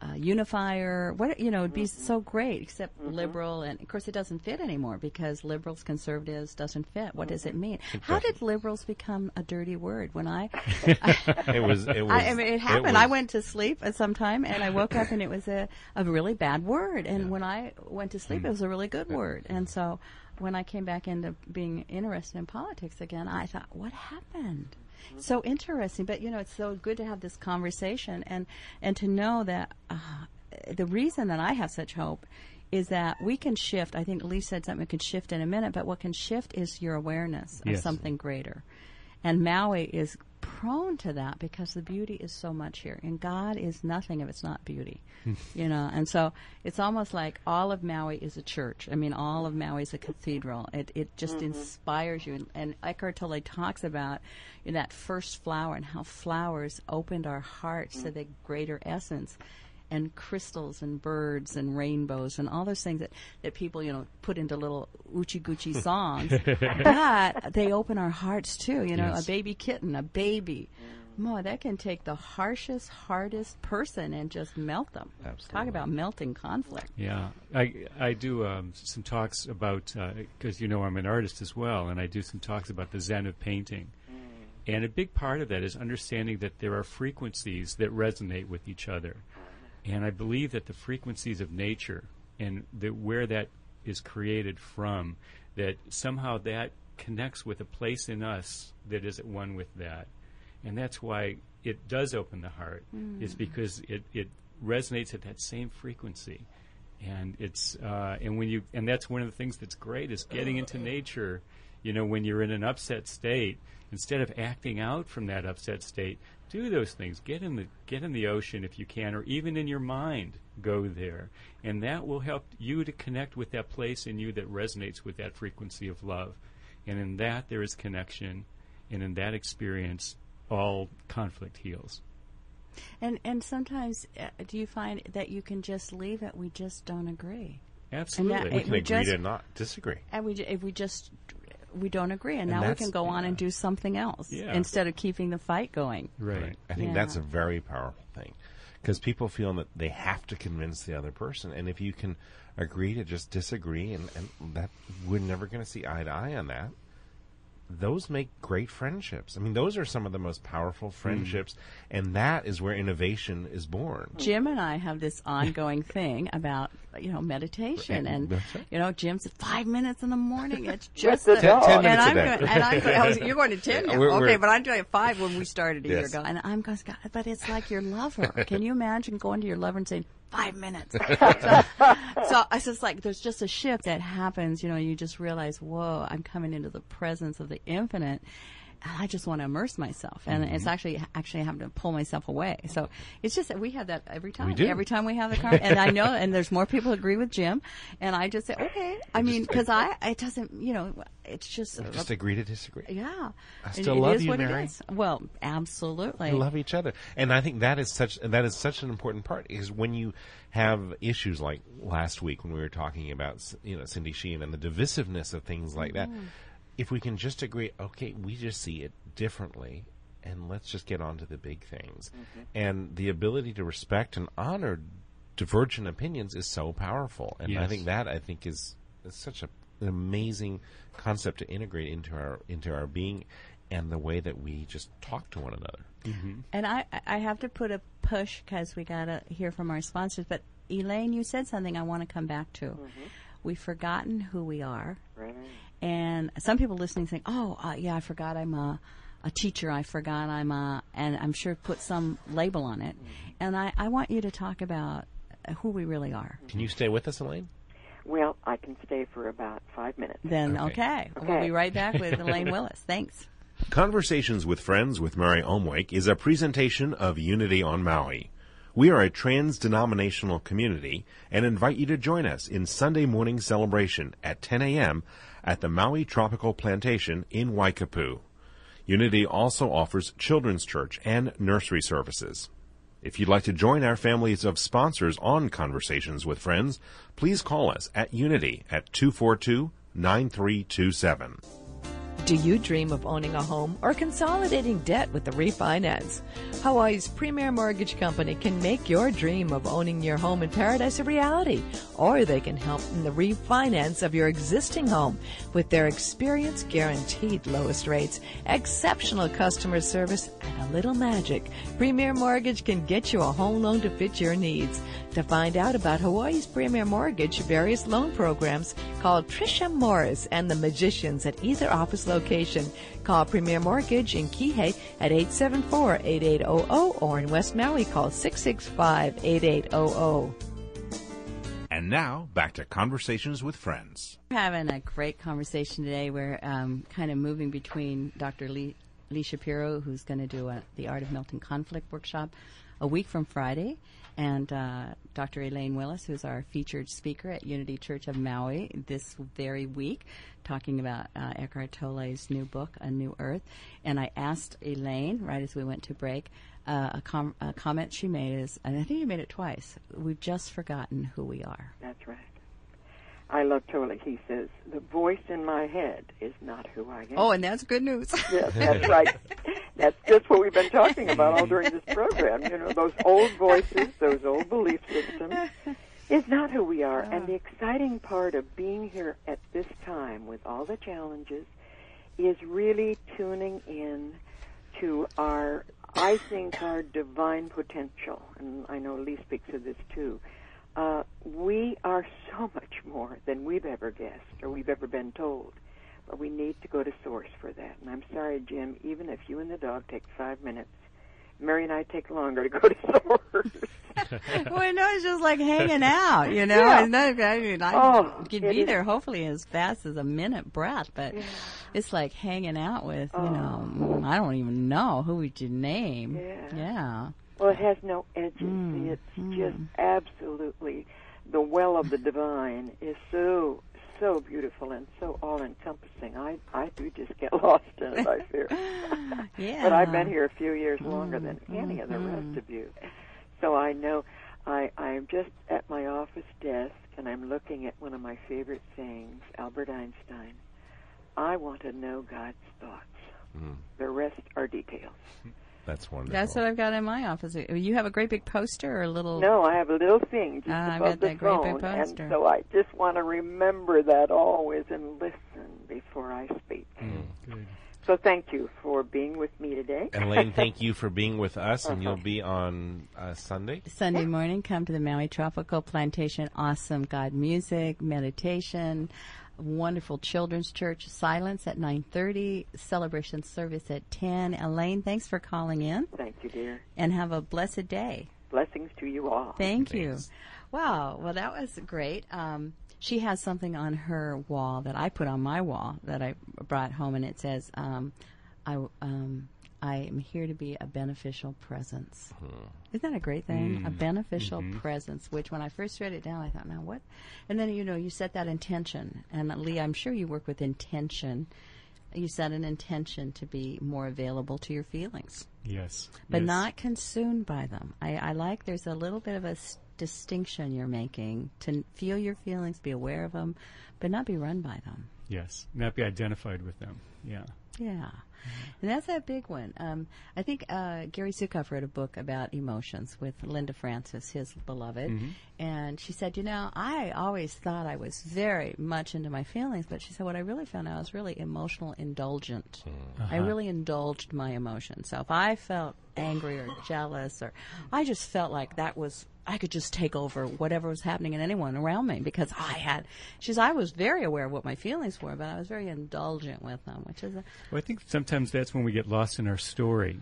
uh, unifier, what you know, would be Mm-hmm. so great. Except liberal, and of course, it doesn't fit anymore because liberals, conservatives doesn't fit. What does it Mm-hmm. mean? How did liberals become a dirty word? When I, (laughs) it was. It was. (laughs) I, I mean, it happened. I was- went to sleep at some time, and I woke up, and it was a, a really bad word. And when I went to sleep, it was a really good word. And so, when I came back into being interested in politics again, I thought, what happened? So interesting, but you know, it's so good to have this conversation and and to know that uh, the reason that I have such hope is that we can shift. I think Lee said something we can shift in a minute, but what can shift is your awareness of something greater. And Maui is prone to that because the beauty is so much here. And God is nothing if it's not beauty. you know, and so it's almost like all of Maui is a church. I mean, all of Maui is a cathedral. It, it just mm-hmm. inspires you. And, and Eckhart Tolle talks about you know, that first flower and how flowers opened our hearts to mm. the greater essence and crystals and birds and rainbows and all those things that, that people, you know, put into little oochie goochie (laughs) songs. but they open our hearts too, you know, Yes. a baby kitten, a baby. Boy, that can take the harshest, hardest person and just melt them. Talk about melting conflict. Yeah, I I do um, some talks about because you know I'm an artist as well, and I do some talks about the Zen of painting. And a big part of that is understanding that there are frequencies that resonate with each other. And I believe that the frequencies of nature and where that is created from, that somehow that connects with a place in us that is at one with that. And that's why it does open the heart, is because it, it resonates at that same frequency. And it's uh, and when you and that's one of the things that's great is getting into nature. You know, when you're in an upset state, instead of acting out from that upset state, do those things. Get in the get in the ocean if you can, or even in your mind, go there, and that will help you to connect with that place in you that resonates with that frequency of love. And in that, there is connection, and in that experience, all conflict heals. And and sometimes, uh, do you find that you can just leave it? We just don't agree, Absolutely. it- We can we agree just- to not disagree. and we if we just we don't agree, and, And now we can go on and do something else Yeah. instead of keeping the fight going. right. I think Yeah. that's a very powerful thing because people feel that they have to convince the other person, and if you can agree to just disagree, and, and that we're never going to see eye to eye on that. Those make great friendships. I mean, those are some of the most powerful friendships, and that is where innovation is born. Jim and I have this ongoing (laughs) thing about you know meditation, and right. you know Jim said five minutes in the morning. It's just the the- dog. Ten and minutes a I'm day. going, and I'm going, I was, you're going to ten (laughs) Yeah, now. we're- okay, we're- but I'm doing five when we started a year ago, and I'm going, but it's like your lover. (laughs) Can you imagine going to your lover and saying five minutes? (laughs) so, so it's just like there's just a shift that happens. You know, you just realize, whoa, I'm coming into the presence of the infinite. I just want to immerse myself, and it's Mm-hmm. actually actually having to pull myself away. So it's just that we have that every time. Every time we have the (laughs) conversation, and I know, and there's more people agree with Jim, and I just say, okay. I mean, because I it doesn't, you know, it's just, Just agree to disagree. yeah. I still it love is you, what it Mary. is. Well, absolutely. We love each other, and I think that is such that is such an important part. Is when you have issues like last week when we were talking about you know Cindy Sheehan and the divisiveness of things like that. If we can just agree, okay, we just see it differently, and let's just get on to the big things. Mm-hmm. And the ability to respect and honor divergent opinions is so powerful, and I think that I think is, is such a, an amazing concept to integrate into our into our being and the way that we just talk to one another. Mm-hmm. And I, I have to put a push because we got to hear from our sponsors. But Elaine, you said something I want to come back to. Mm-hmm. We've forgotten who we are. Right. And some people listening saying, "Oh, uh, yeah, I forgot I'm a, a teacher. I forgot I'm a," and I'm sure put some label on it. And I, I want you to talk about uh, who we really are. Can you stay with us, Elaine? Well, I can stay for about five minutes. Then Okay. okay, we'll be right back with (laughs) Elaine Willis. Thanks. Conversations with Friends with Mary Omwake is a presentation of Unity on Maui. We are a trans-denominational community and invite you to join us in Sunday morning celebration at 10 a.m. at the Maui Tropical Plantation in Waikapu. Unity also offers children's church and nursery services. If you'd like to join our families of sponsors on Conversations with Friends, please call us at Unity at 242 9327. Do you dream of owning a home or consolidating debt with a refinance? Hawaii's premier mortgage company can make your dream of owning your home in paradise a reality, or they can help in the refinance of your existing home with their experience guaranteed lowest rates, exceptional customer service, and a little magic. Premier Mortgage can get you a home loan to fit your needs. To find out about Hawaii's Premier Mortgage various loan programs, call Trisha Morris and the Magicians at either office location. Call Premier Mortgage in Kihei at 874-8800 or in West Maui call 665-8800. And now back to conversations with friends. We're having a great conversation today. We're um, kind of moving between Dr. Lee, Lee Shapiro, who's going to do a, the Art of Melting Conflict workshop a week from Friday, and uh, Dr. Elaine Willis, who's our featured speaker at Unity Church of Maui this very week, talking about uh, Eckhart Tolle's new book, A New Earth. And I asked Elaine, right as we went to break, uh, a, com- a comment she made is, and I think you made it twice, we've just forgotten who we are. That's right. I love totally. He says, "The voice in my head is not who I am." Oh, and that's good news. (laughs) Yes, that's right. That's just what we've been talking about all during this program. You know, those old voices, those old belief systems, is not who we are. And the exciting part of being here at this time with all the challenges is really tuning in to our, I think, our divine potential. And I know Lee speaks of this too. Uh, we are so much more than we've ever guessed or we've ever been told. But we need to go to source for that. And I'm sorry, Jim, even if you and the dog take five minutes, Mary and I take longer to go to source. (laughs) well, no, it's just like hanging out, you know. Yeah. And that- I mean, I Oh, could be is. there hopefully as fast as a minute breath, but it's like hanging out with, you know, mm, I don't even know who would you name. Oh. Yeah. Yeah. Well, it has no edges. Mm, it's just absolutely the well of the divine is so so beautiful and so all encompassing. I I do just get (laughs) lost in it. I fear. (laughs) Yeah. but I've been here a few years longer than Mm, any of the rest of you, so I know. I I'm just at my office desk and I'm looking at one of my favorite sayings, Albert Einstein. I want to know God's thoughts. Mm. The rest are details. (laughs) That's wonderful. That's what I've got in my office. You have a great big poster or a little. No, I have a little thing just Ah, I've above got the that great big phone, poster. and so I just want to remember that always and listen before I speak. Good. So thank you for being with me today. And Elaine, thank (laughs) you for being with us, and Uh-huh. you'll be on uh, Sunday. Sunday morning, come to the Maui Tropical Plantation. Awesome God music, meditation, wonderful children's church. Silence at 9.30, celebration service at 10. Elaine, thanks for calling in, Thank you, dear. and have a blessed day. Blessings to you all. Thank Thanks. you. Wow. Well, that was great. Um, she has something on her wall that I put on my wall that I brought home, and it says, um, "I um, I am here to be a beneficial presence." Hmm. Isn't that a great thing? A mm-hmm. beneficial mm-hmm. presence. Which, when I first read it down, I thought, "Now what?" And then you know, you set that intention, and Lee, I'm sure you work with intention. You set an intention to be more available to your feelings Yes. but yes. not consumed by them. I, I like there's a little bit of a s- distinction you're making to feel your feelings, be aware of them, but not be run by them. Yes. Not be identified with them. Yeah. Yeah. And that's a big one. Um, I think uh, Gary Zukav wrote a book about emotions with Linda Francis, his beloved. And she said, You know, I always thought I was very much into my feelings, but she said, What I really found out I was really emotional indulgent. I really indulged my emotions. So if I felt angry or jealous, or I just felt like that was. I could just take over whatever was happening in anyone around me because I had. She says I was very aware of what my feelings were, but I was very indulgent with them, which is a, Well, I think sometimes that's when we get lost in our story.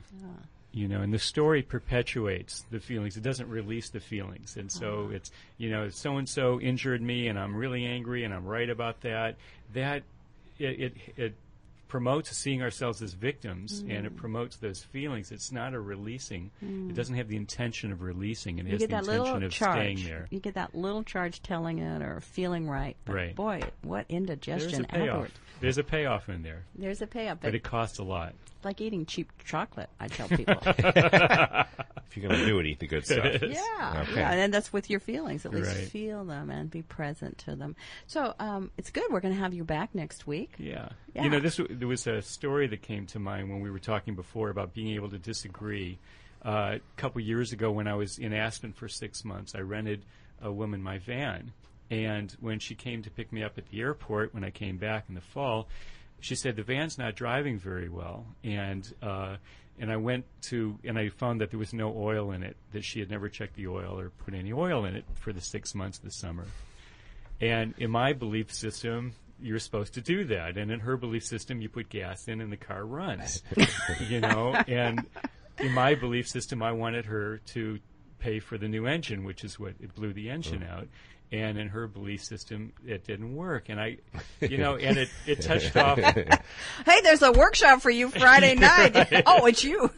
You know, and the story perpetuates the feelings. It doesn't release the feelings. And so uh-huh. it's, you know, so and so injured me and I'm really angry and I'm right about that. That, it, it, it promotes seeing ourselves as victims mm. and it promotes those feelings. It's not a releasing. It mm. doesn't have the intention of releasing. It you has get the that intention of charge. staying there. You get that little charge telling it or feeling right. But Right. boy, what indigestion There's a payoff. There's a payoff in there, There's a payoff, but but it costs a lot. It's like eating cheap chocolate. I tell (laughs) people. If you're going to do it, eat the good stuff. yeah, Okay. yeah, and that's with your feelings. At least Right. feel them and be present to them. So um, it's good. We're going to have you back next week. Yeah. Yeah. You know, this w- there was a story that came to mind when we were talking before about being able to disagree. Uh, a couple years ago, when I was in Aspen for six months, I rented a woman my van, and when she came to pick me up at the airport when I came back in the fall, she said the van's not driving very well, and uh, and I went to and I found that there was no oil in it. That she had never checked the oil or put any oil in it for the six months this summer. And in my belief system, you're supposed to do that. And in her belief system, you put gas in and the car runs. (laughs) you know, and in my belief system, I wanted her to pay for the new engine, which is what it blew the engine out. And in her belief system, it didn't work. And I, (laughs) you know, and it, it touched (laughs) off. Hey, there's a workshop for you Friday (laughs) night. Oh, it's you.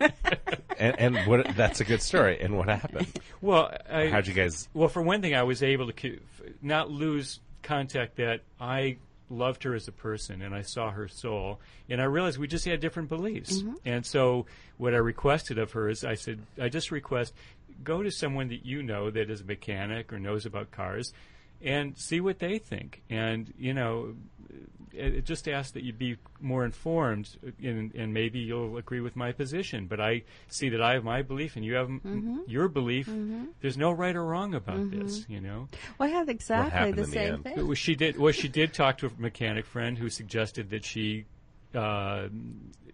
and, and what? That's a good story. And what happened? Well, I, How'd you guys? Well, for one thing, I was able to not lose contact that I loved her as a person and I saw her soul, and I realized we just had different beliefs. Mm-hmm. And so, what I requested of her is, I said, I just request go to someone that you know that is a mechanic or knows about cars. and see what they think. And you know, it, it just asks that you be more informed, uh, and, and maybe you'll agree with my position. But I see that I have my belief, and you have Mm-hmm. your belief. There's no right or wrong about this. You know. Well, I have exactly happened the in the same end? thing. Well, she did. Well, she did talk to a mechanic friend who suggested that she uh,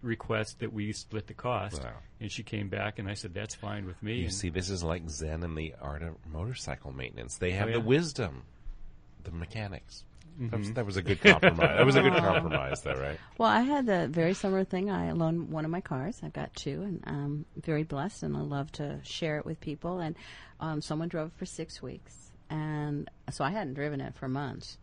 request that we split the cost, Wow. and she came back, and I said that's fine with me. You and see, this is like Zen and the art of motorcycle maintenance. They have Oh, the wisdom, the mechanics. Mm-hmm. That, was, that was a good compromise. that was a good (laughs) compromise, though, right? Well, I had the very similar thing. I loaned one of my cars. I've got two, and I'm very blessed, and I love to share it with people. And um, someone drove for six weeks, and so I hadn't driven it for months.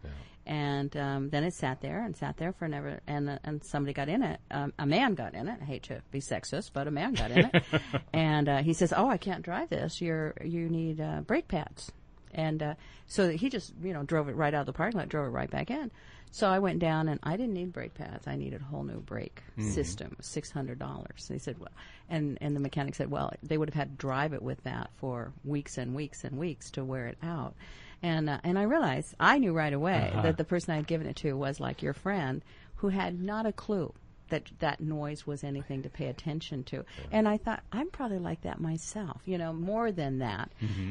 And um, then it sat there and sat there for never, and uh, and somebody got in it. Um, a man got in it. I hate to be sexist, but a man got in it, (laughs) and uh, he says, "Oh, I can't drive this. You're you need uh, brake pads." And uh, so he just, you know, drove it right out of the parking lot, drove it right back in. So I went down and I didn't need brake pads. I needed a whole new brake system, six hundred dollars. They said, well, and and the mechanic said, well, they would have had to drive it with that for weeks and weeks and weeks to wear it out. And uh, and I realized I knew right away that the person I had given it to was like your friend, who had not a clue that that noise was anything to pay attention to. And I thought I'm probably like that myself, you know, more than that.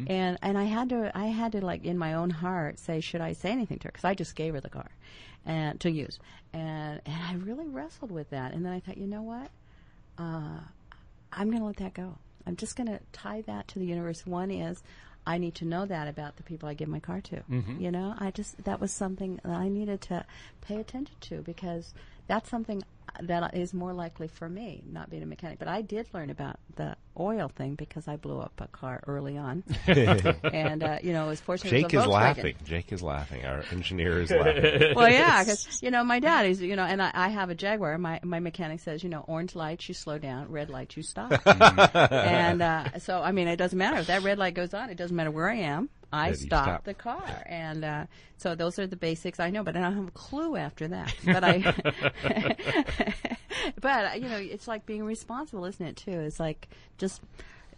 And and I had to I had to like in my own heart say should I say anything to her because I just gave her the car and to use. And and I really wrestled with that. And then I thought, you know what? Uh, I'm going to let that go. I'm just going to tie that to the universe. One is I need to know that about the people I give my car to. Mm-hmm. You know, I just that was something that I needed to pay attention to because that's something that is more likely for me, not being a mechanic. But I did learn about the oil thing because I blew up a car early on, (laughs) and uh, you know, it was fortunate. Jake is laughing. Jake is laughing. Our engineer is laughing. (laughs) well, yeah, because you know my dad is you know, and I, I have a Jaguar. My my mechanic says you know orange lights you slow down, red lights you stop, (laughs) and uh, so I mean it doesn't matter if that red light goes on. It doesn't matter where I am. I stop, stop. the car, and uh, so those are the basics I know. But I don't have a clue after that. But I, but you know, it's like being responsible, isn't it? Too. It's like just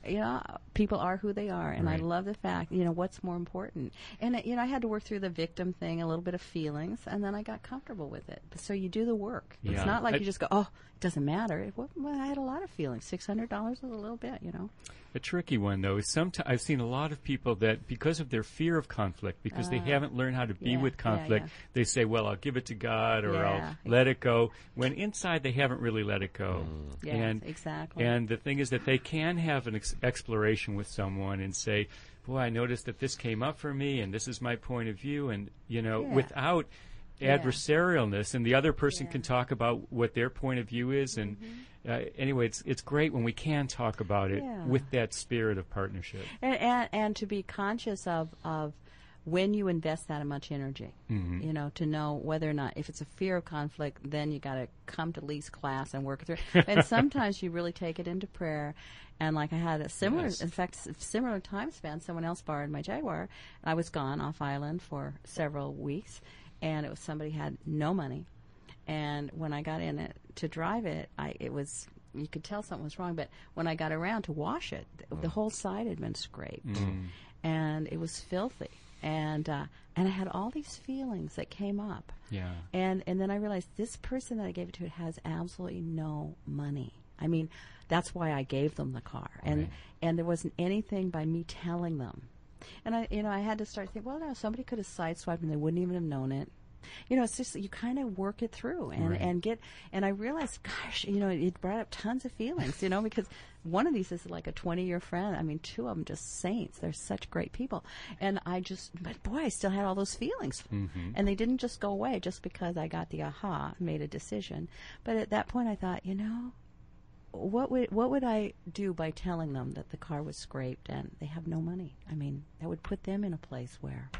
you know, people are who they are, and Right. I love the fact, you know, what's more important. And uh, you know, I had to work through the victim thing, a little bit of feelings, and then I got comfortable with it. So you do the work. Yeah. It's not like I- you just go, oh, it doesn't matter. It, well, I had a lot of feelings. Six hundred dollars is a little bit, you know. A tricky one, though, is sometimes I've seen a lot of people that because of their fear of conflict, because they haven't learned how to be Uh, yeah, with conflict, yeah. they say, "Well, I'll give it to God, or. I'll let it go." When inside they haven't really let it go. Yes, and exactly. And the thing is that they can have an ex- exploration with someone and say, "Boy, I noticed that this came up for me, and this is my point of view," and you know, Yeah. without adversarialness, and the other person Yeah. Mm-hmm. can talk about what their point of view is, and uh, anyway, it's it's great when we can talk about it Yeah. with that spirit of partnership. and, and and to be conscious of of when you invest that much energy mm-hmm. you know to know whether or not if it's a fear of conflict then you got to come to Lee's class and work through. it and sometimes you really take it into prayer and like I had a similar Yes. in fact similar time span someone else borrowed my Jaguar I was gone off island for several weeks and it was somebody had no money and when I got in it to drive it, I it was you could tell something was wrong. But when I got around to wash it, the, the whole side had been scraped, mm. and it was filthy. And uh, and I had all these feelings that came up, Yeah. and and then I realized this person that I gave it to has absolutely no money. I mean, that's why I gave them the car, and and there wasn't anything by me telling them. And I, you know, I had to start thinking, well, no, somebody could have sideswiped and they wouldn't even have known it. You know, it's just you kind of work it through and Right. and get. And I realized, gosh, you know, it brought up tons of feelings. You know, (laughs) because one of these is like a twenty-year friend. I mean, two of them just saints. They're such great people. And I just, but boy, I still had all those feelings, mm-hmm. and they didn't just go away just because I got the aha, made a decision. But at that point, I thought, you know, what would what would I do by telling them that the car was scraped and they have no money? I mean, that would put them in a place where,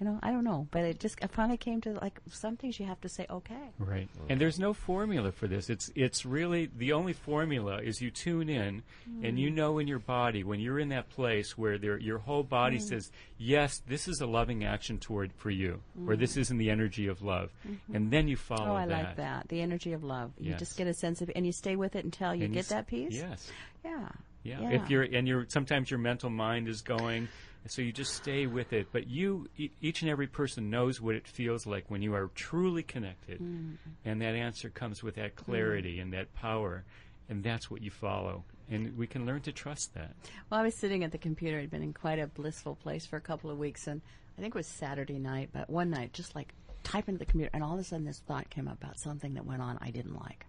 you know, I don't know. But it just I finally came to like some things you have to say okay. Right. And there's no formula for this. It's it's really the only formula is you tune in and you mm. know in your body when you're in that place where there, your whole body mm. says, "Yes, this is a loving action toward for you," or "This mm. is in the energy of love," mm-hmm. and then you follow Oh, I that. like that. The energy of love. You just get a sense of, and you stay with it until you And get s- that peace. Yes. Yeah. Yeah. Yeah. If you're and you're sometimes your mental mind is going, so you just stay with it. But you, e- each and every person knows what it feels like when you are truly connected, mm-hmm. and that answer comes with that clarity mm-hmm. and that power, and that's what you follow. And we can learn to trust that. Well, I was sitting at the computer. I'd been in quite a blissful place for a couple of weeks, and I think it was Saturday night, but one night, just like typing to the computer, and all of a sudden this thought came up about something that went on I didn't like.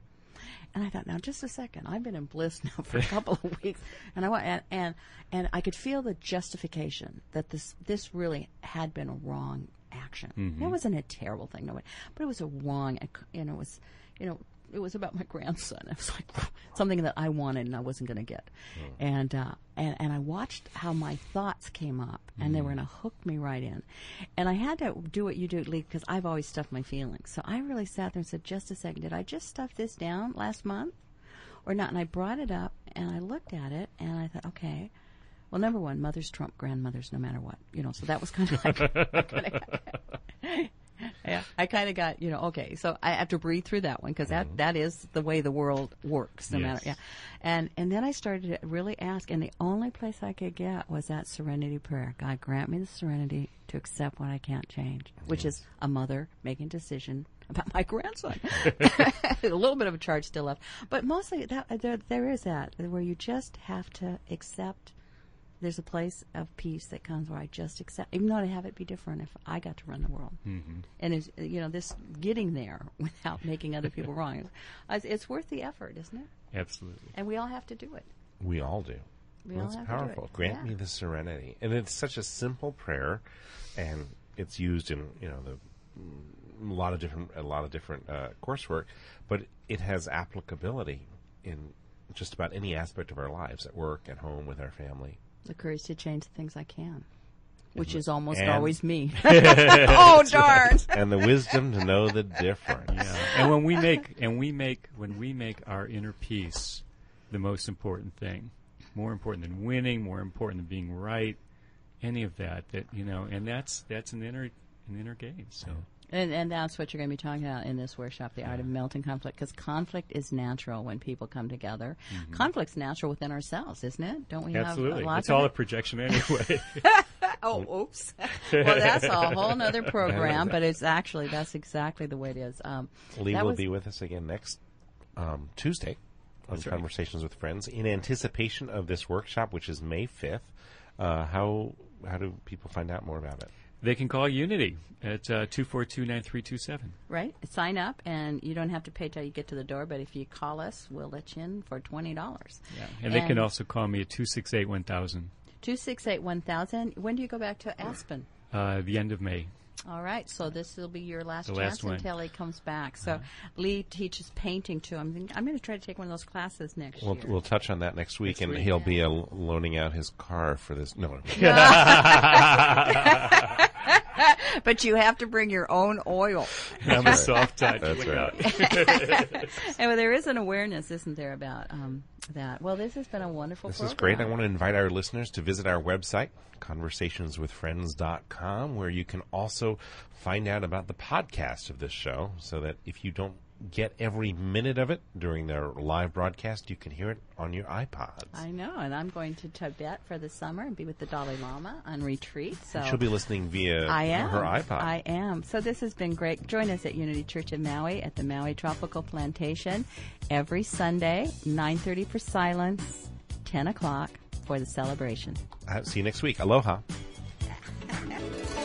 And I thought, now just a second. I've been in bliss (laughs) now for a couple of weeks, and I and and and I could feel the justification that this this really had been a wrong action. Mm-hmm. It wasn't a terrible thing, no way, but it was a wrong. And it was, you know, it was about my grandson. (laughs) It was like something that I wanted and I wasn't going to get. And uh, and and I watched how my thoughts came up, and they were going to hook me right in. And I had to do what you do, Lee, because I've always stuffed my feelings. So I really sat there and said, just a second, did I just stuff this down last month? or not. And I brought it up and I looked at it and I thought, okay, well, number one, mothers trump grandmothers no matter what, you know. So that was kind of like, (laughs) I kinda got- yeah, I kind of got, you know, okay. So I have to breathe through that one because that mm-hmm. that is the way the world works, no matter, yeah. And and then I started to really ask, and the only place I could get was that serenity prayer. God grant me the serenity to accept what I can't change, which is a mother making decision about my (laughs) grandson. (laughs) a little bit of a charge still left, but mostly that, there there is that where you just have to accept. There's a place of peace that comes where I just accept, even though I'd have it be different if I got to run the world. Mm-hmm. And it's, you know, this getting there (laughs) without making other people (laughs) wrong, it's, it's worth the effort, isn't it? Absolutely. And we all have to do it. We all do. We That's all have powerful. it. Grant Yeah. me the serenity, and it's such a simple prayer, and it's used in you know the mm, a lot of different a lot of different uh, coursework, but it has applicability in just about any aspect of our lives, at work, at home, with our family. The courage to change the things I can, which is almost and- always me. (laughs) (laughs) oh darn! and the wisdom to know the difference. Yeah. and when we make and we make when we make our inner peace the most important thing, more important than winning, more important than being right, any of that. That you know, and that's that's an inner an inner game. So And, and that's what you're going to be talking about in this workshop, the art of melting conflict, because conflict is natural when people come together. Conflict's natural within ourselves, isn't it? Don't we absolutely, have lots it's of all a projection anyway. (laughs) Oh, oops. (laughs) well, that's a whole other (laughs) program, but it's actually that's exactly the way it is. Um, Lee will was- be with us again next um, Tuesday on right. Conversations with Friends in anticipation of this workshop, which is May fifth. Uh, how how do people find out more about it? They can call Unity at uh, two four two nine three two seven. right. Sign up, and you don't have to pay till you get to the door. But if you call us, we'll let you in for twenty dollars. Yeah, and they can also call me at two six eight one thousand. two six eight one thousand. When do you go back to Aspen? Uh, the end of May. All right, so this will be your last The chance last one. Uh-huh. until he comes back. So Lee teaches painting too. I'm thinking, I'm going to try to take one of those classes next We'll, year. we'll touch on that next week, and week, he'll yeah. be uh, loaning out his car for this. No, (laughs) (laughs) (laughs) (laughs) but you have to bring your own oil. I'm a soft touch. That's right. out. (laughs) and there is an awareness, isn't there, about um, that? Well, this has been a wonderful. This is great. I want to invite our listeners to visit our website, conversationswithfriends.com, where you can also find out about the podcast of this show so that if you don't get every minute of it during their live broadcast, you can hear it on your iPods. I know, and I'm going to Tibet for the summer and be with the Dalai Lama on retreat. So She'll be listening via I am. her iPod. I am. So this has been great. Join us at Unity Church of Maui at the Maui Tropical Plantation every Sunday, 9.30 for silence, 10 o'clock for the celebration. Uh, see you next week. Aloha. (laughs)